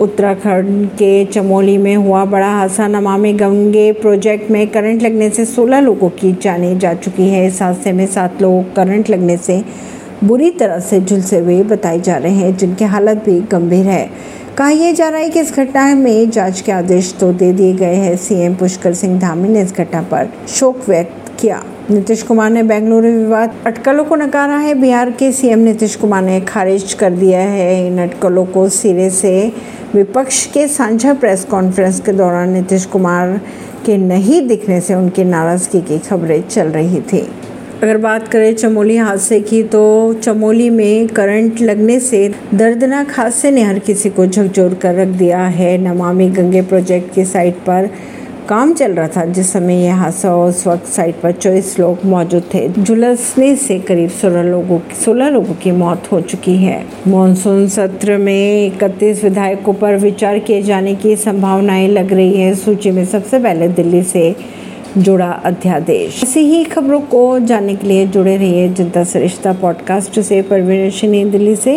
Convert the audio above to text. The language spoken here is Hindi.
उत्तराखंड के चमोली में हुआ बड़ा हादसा। नमामि गंगे प्रोजेक्ट में करंट लगने से 16 लोगों की जाने जा चुकी है। इस हादसे में सात लोग करंट लगने से बुरी तरह से झुलसे हुए बताए जा रहे हैं, जिनकी हालत भी गंभीर है। कहा यह जा रहा है कि इस घटना में जाँच के आदेश तो दे दिए गए हैं। सीएम पुष्कर सिंह धामी ने इस घटना पर शोक व्यक्त किया। नीतीश कुमार ने बेंगलुरु विवाद अटकलों को नकारा है। बिहार के सीएम नीतीश कुमार ने खारिज कर दिया है। इन अटकलों को सिरे से विपक्ष के साझा प्रेस कॉन्फ्रेंस के दौरान नीतीश कुमार के नहीं दिखने से उनकी नाराज़गी की खबरें चल रही थी। अगर बात करें चमोली हादसे की तो चमोली में करंट लगने से दर्दनाक हादसे ने हर किसी को झकझोर कर रख दिया है। नमामि गंगे प्रोजेक्ट की साइट पर काम चल रहा था। जिस समय यह हादसा उस वक्त साइट पर चौबीस लोग मौजूद थे। झुलसने से करीब सोलह लोगों की सोलह लोगों की मौत हो चुकी है। मानसून सत्र में इकतीस विधायकों पर विचार किए जाने की संभावनाएँ लग रही है। सूची में सबसे पहले दिल्ली से जुड़ा अध्यादेश। ऐसी ही खबरों को जानने के लिए जुड़े रहिए जनता सरिश्ता पॉडकास्ट से। परवीन दिल्ली से।